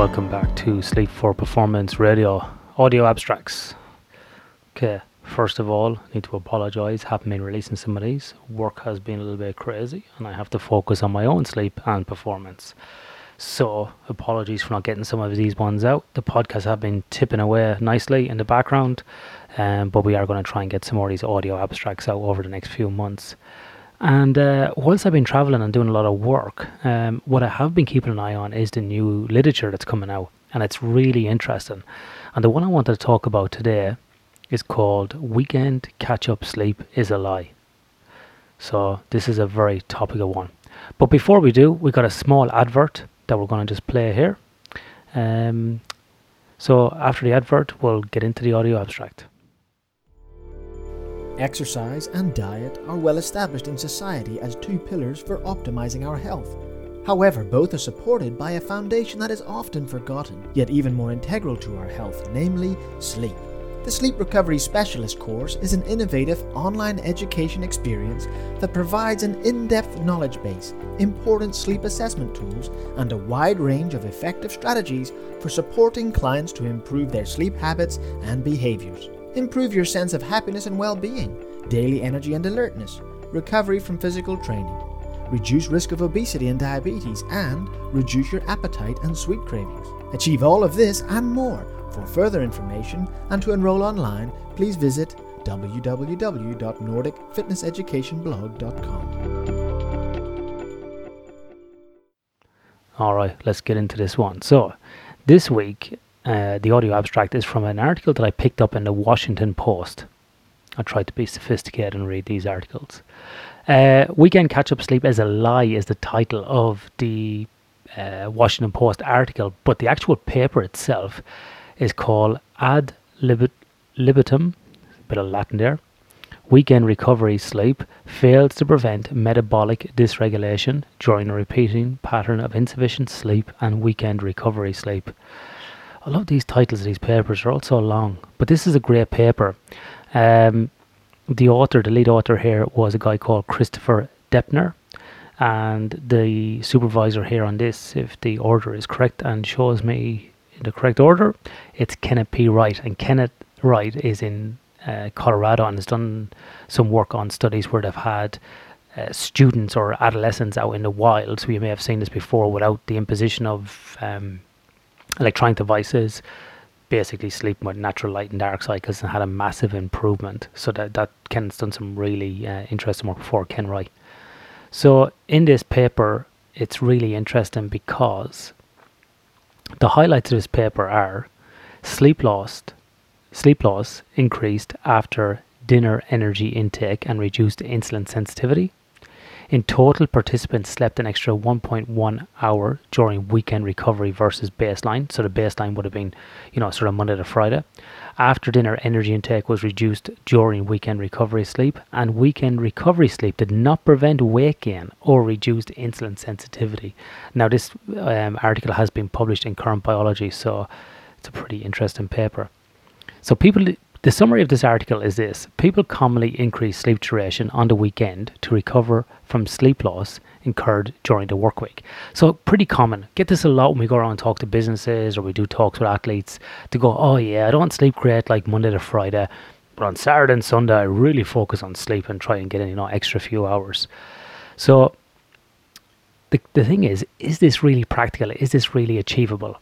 Welcome back to Sleep for Performance Radio Audio Abstracts. Okay, first of all, I need to apologise. Haven't been releasing some of these. Work has been a little bit crazy, and I have to focus on my own sleep and performance. So, apologies for not getting some of these ones out. The podcasts have been tipping away nicely in the background, um, but we are going to try and get some more of these audio abstracts out over the next few months. And uh, whilst I've been traveling and doing a lot of work, um, what I have been keeping an eye on is the new literature that's coming out, and it's really interesting. And the one I wanted to talk about today is called Weekend Catch Up Sleep is a Lie. So, this is a very topical one. But before we do, we've got a small advert that we're going to just play here. Um, so, after the advert, we'll get into the audio abstract. Exercise and diet are well established in society as two pillars for optimizing our health. However, both are supported by a foundation that is often forgotten, yet even more integral to our health, namely sleep. The Sleep Recovery Specialist course is an innovative online education experience that provides an in depth knowledge base, important sleep assessment tools, and a wide range of effective strategies for supporting clients to improve their sleep habits and behaviors. Improve your sense of happiness and well being, daily energy and alertness, recovery from physical training, reduce risk of obesity and diabetes, and reduce your appetite and sweet cravings. Achieve all of this and more. For further information and to enroll online, please visit www.nordicfitnesseducationblog.com. All right, let's get into this one. So, this week, uh, the audio abstract is from an article that I picked up in the Washington Post. I try to be sophisticated and read these articles. Uh, Weekend Catch Up Sleep as a Lie is the title of the uh, Washington Post article, but the actual paper itself is called Ad Libit- Libitum, bit of Latin there. Weekend recovery sleep fails to prevent metabolic dysregulation during a repeating pattern of insufficient sleep and weekend recovery sleep. I love these titles of these papers, they're all so long. But this is a great paper. Um, the author, the lead author here, was a guy called Christopher Depner. And the supervisor here on this, if the order is correct and shows me in the correct order, it's Kenneth P. Wright. And Kenneth Wright is in uh, Colorado and has done some work on studies where they've had uh, students or adolescents out in the wild. So you may have seen this before without the imposition of um, electronic devices, basically sleeping with natural light and dark cycles and had a massive improvement. So that, that Ken's done some really uh, interesting work before, Ken Wright. So in this paper, it's really interesting because the highlights of this paper are sleep lost, sleep loss increased after dinner energy intake and reduced insulin sensitivity. In total, participants slept an extra 1.1 hour during weekend recovery versus baseline. So the baseline would have been, you know, sort of Monday to Friday. After dinner, energy intake was reduced during weekend recovery sleep, and weekend recovery sleep did not prevent weight gain or reduced insulin sensitivity. Now, this um, article has been published in Current Biology, so it's a pretty interesting paper. So people the summary of this article is this People commonly increase sleep duration on the weekend to recover from sleep loss incurred during the work week. So, pretty common. Get this a lot when we go around and talk to businesses or we do talks with athletes to go, oh, yeah, I don't sleep great like Monday to Friday, but on Saturday and Sunday, I really focus on sleep and try and get in, you know, extra few hours. So, the, the thing is, is this really practical? Is this really achievable?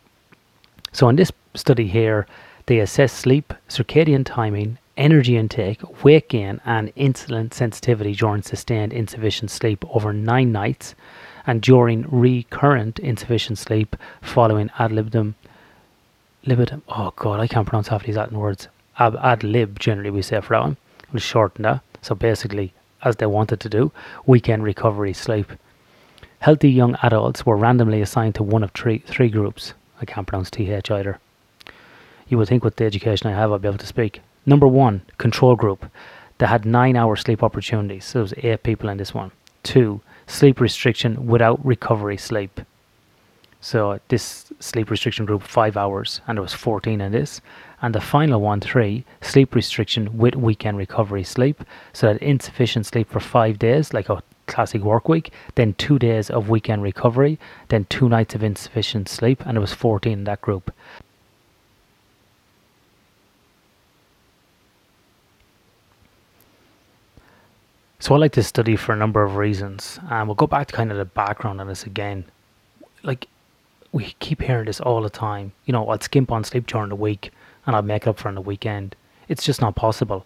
So, in this study here, they assess sleep, circadian timing, energy intake, weight gain, and insulin sensitivity during sustained insufficient sleep over nine nights and during recurrent insufficient sleep following ad libitum. Libitum. Oh, God, I can't pronounce half these Latin words. Ad lib, generally, we say for that one. We'll shorten that. So basically, as they wanted to do, weekend recovery sleep. Healthy young adults were randomly assigned to one of three, three groups. I can't pronounce TH either you would think with the education I have, I'd be able to speak. Number one, control group. that had nine hour sleep opportunities. So there was eight people in this one. Two, sleep restriction without recovery sleep. So this sleep restriction group, five hours, and there was 14 in this. And the final one, three, sleep restriction with weekend recovery sleep. So that insufficient sleep for five days, like a classic work week, then two days of weekend recovery, then two nights of insufficient sleep, and there was 14 in that group. So I like this study for a number of reasons, and we'll go back to kind of the background on this again. Like we keep hearing this all the time. You know, I'll skimp on sleep during the week, and I'll make up for it on the weekend. It's just not possible.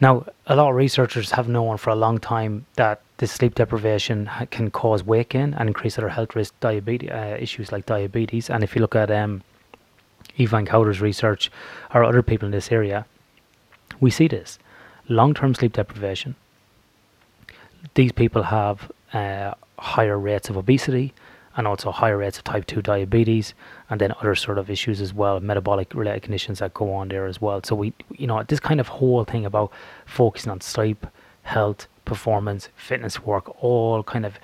Now, a lot of researchers have known for a long time that this sleep deprivation can cause weight gain and increase other health risk diabetes uh, issues like diabetes. And if you look at um, Eve Van Cauter's research or other people in this area, we see this long-term sleep deprivation these people have uh, higher rates of obesity and also higher rates of type 2 diabetes and then other sort of issues as well metabolic related conditions that go on there as well. So we you know this kind of whole thing about focusing on sleep health performance fitness work all kind of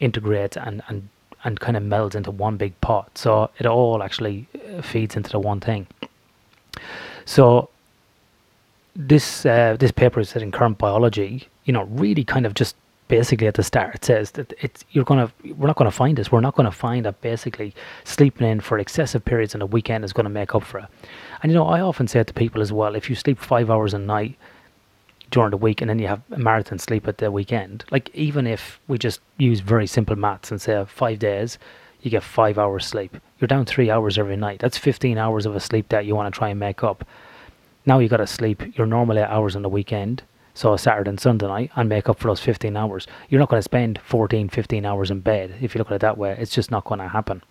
integrates and and and kind of melds into one big pot. So it all actually uh, feeds into the one thing. So this uh, this paper is in current biology you know, really kind of just basically at the start it says that it's you're gonna we're not gonna find this. We're not gonna find that basically sleeping in for excessive periods on the weekend is gonna make up for it. And you know, I often say to people as well, if you sleep five hours a night during the week and then you have a marathon sleep at the weekend, like even if we just use very simple maths and say five days, you get five hours sleep. You're down three hours every night. That's 15 hours of a sleep that you want to try and make up. Now you got to sleep your normal eight hours on the weekend so Saturday and Sunday night and make up for those 15 hours. You're not going to spend 14, 15 hours in bed. If you look at it that way, it's just not going to happen.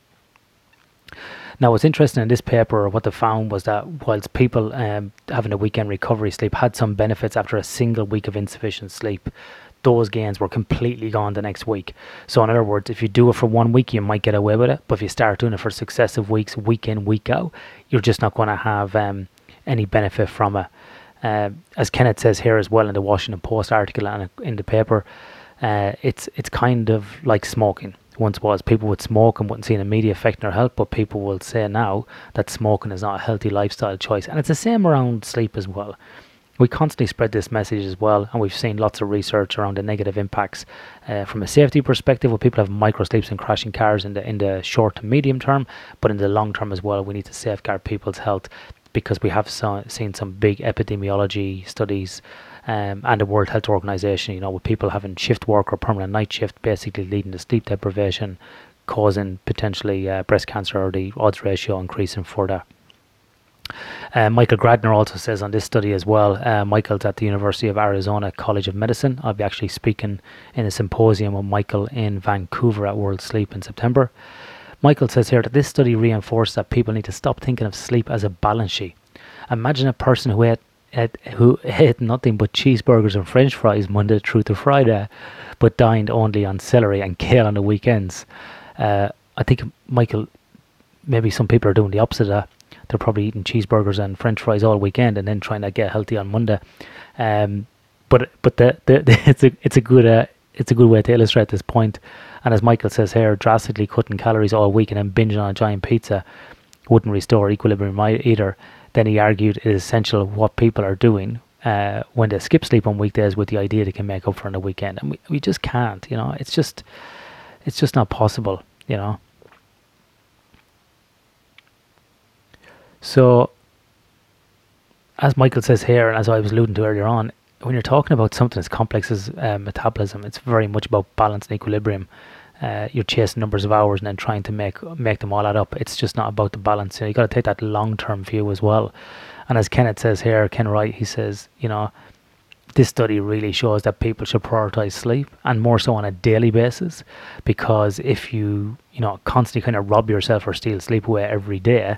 Now, what's interesting in this paper, what they found, was that whilst people um, having a weekend recovery sleep had some benefits after a single week of insufficient sleep, those gains were completely gone the next week. So, in other words, if you do it for one week, you might get away with it. But if you start doing it for successive weeks, week in, week out, you're just not going to have um, any benefit from it. Uh, as Kenneth says here as well in the Washington Post article and in the paper, uh, it's it's kind of like smoking. Once was people would smoke and wouldn't see an immediate effect on their health, but people will say now that smoking is not a healthy lifestyle choice, and it's the same around sleep as well. We constantly spread this message as well, and we've seen lots of research around the negative impacts uh, from a safety perspective. Where people have micro sleeps and crashing cars in the in the short to medium term, but in the long term as well, we need to safeguard people's health because we have saw, seen some big epidemiology studies um, and the World Health Organization, you know, with people having shift work or permanent night shift, basically leading to sleep deprivation, causing potentially uh, breast cancer or the odds ratio increasing further. Uh, Michael Grandner also says on this study as well. Uh, Michael's at the University of Arizona College of Medicine. I'll be actually speaking in a symposium with Michael in Vancouver at World Sleep in September. Michael says here that this study reinforced that people need to stop thinking of sleep as a balance sheet. Imagine a person who ate, ate, who ate nothing but cheeseburgers and french fries Monday through to Friday, but dined only on celery and kale on the weekends. Uh, I think, Michael, maybe some people are doing the opposite of that. They're probably eating cheeseburgers and french fries all weekend and then trying to get healthy on Monday. Um, but but the, the, the, it's a it's a good uh, it's a good way to illustrate this point. And as Michael says here, drastically cutting calories all week and then binging on a giant pizza wouldn't restore equilibrium either. Then he argued it is essential what people are doing uh, when they skip sleep on weekdays with the idea they can make up for on the weekend. And we, we just can't, you know, it's just it's just not possible, you know. So as Michael says here, and as I was alluding to earlier on, when you're talking about something as complex as uh, metabolism, it's very much about balance and equilibrium. Uh, you're chasing numbers of hours and then trying to make make them all add up. It's just not about the balance. You, know, you got to take that long term view as well. And as Kenneth says here, Ken Wright, he says, you know, this study really shows that people should prioritize sleep and more so on a daily basis because if you you know constantly kind of rob yourself or steal sleep away every day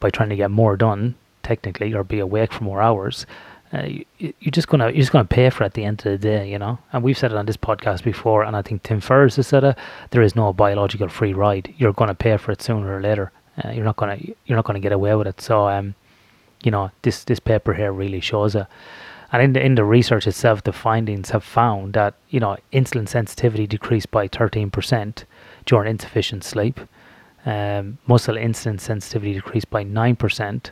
by trying to get more done technically or be awake for more hours uh, you, you're just gonna you're just gonna pay for it at the end of the day, you know. And we've said it on this podcast before, and I think Tim Ferriss has said it. There is no biological free ride. You're gonna pay for it sooner or later. Uh, you're not gonna you're not gonna get away with it. So, um, you know, this this paper here really shows it. And in the in the research itself, the findings have found that you know insulin sensitivity decreased by 13% during insufficient sleep. Um, muscle insulin sensitivity decreased by 9%,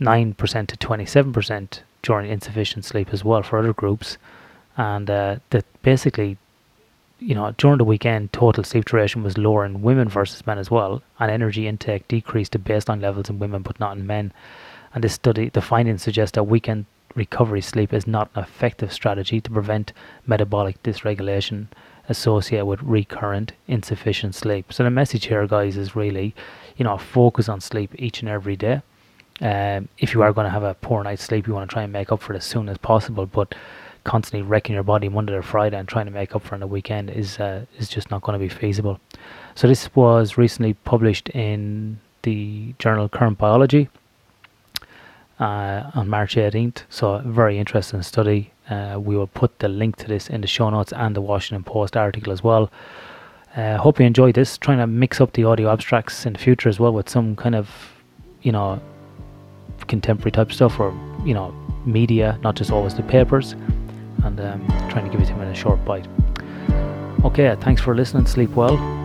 9% to 27% during insufficient sleep as well for other groups, and uh, that basically you know, during the weekend, total sleep duration was lower in women versus men as well, and energy intake decreased to baseline levels in women but not in men. And this study, the findings suggest that weekend recovery sleep is not an effective strategy to prevent metabolic dysregulation associated with recurrent insufficient sleep. So the message here, guys, is really, you know, focus on sleep each and every day. Um, if you are going to have a poor night's sleep, you want to try and make up for it as soon as possible. But constantly wrecking your body Monday to Friday and trying to make up for it on the weekend is uh, is just not going to be feasible. So this was recently published in the journal Current Biology uh, on March 18th. So a very interesting study. Uh, we will put the link to this in the show notes and the Washington Post article as well. Uh, hope you enjoyed this. Trying to mix up the audio abstracts in the future as well with some kind of, you know, contemporary type stuff or you know media, not just always the papers and um, trying to give it him in a short bite. Okay, thanks for listening. Sleep well.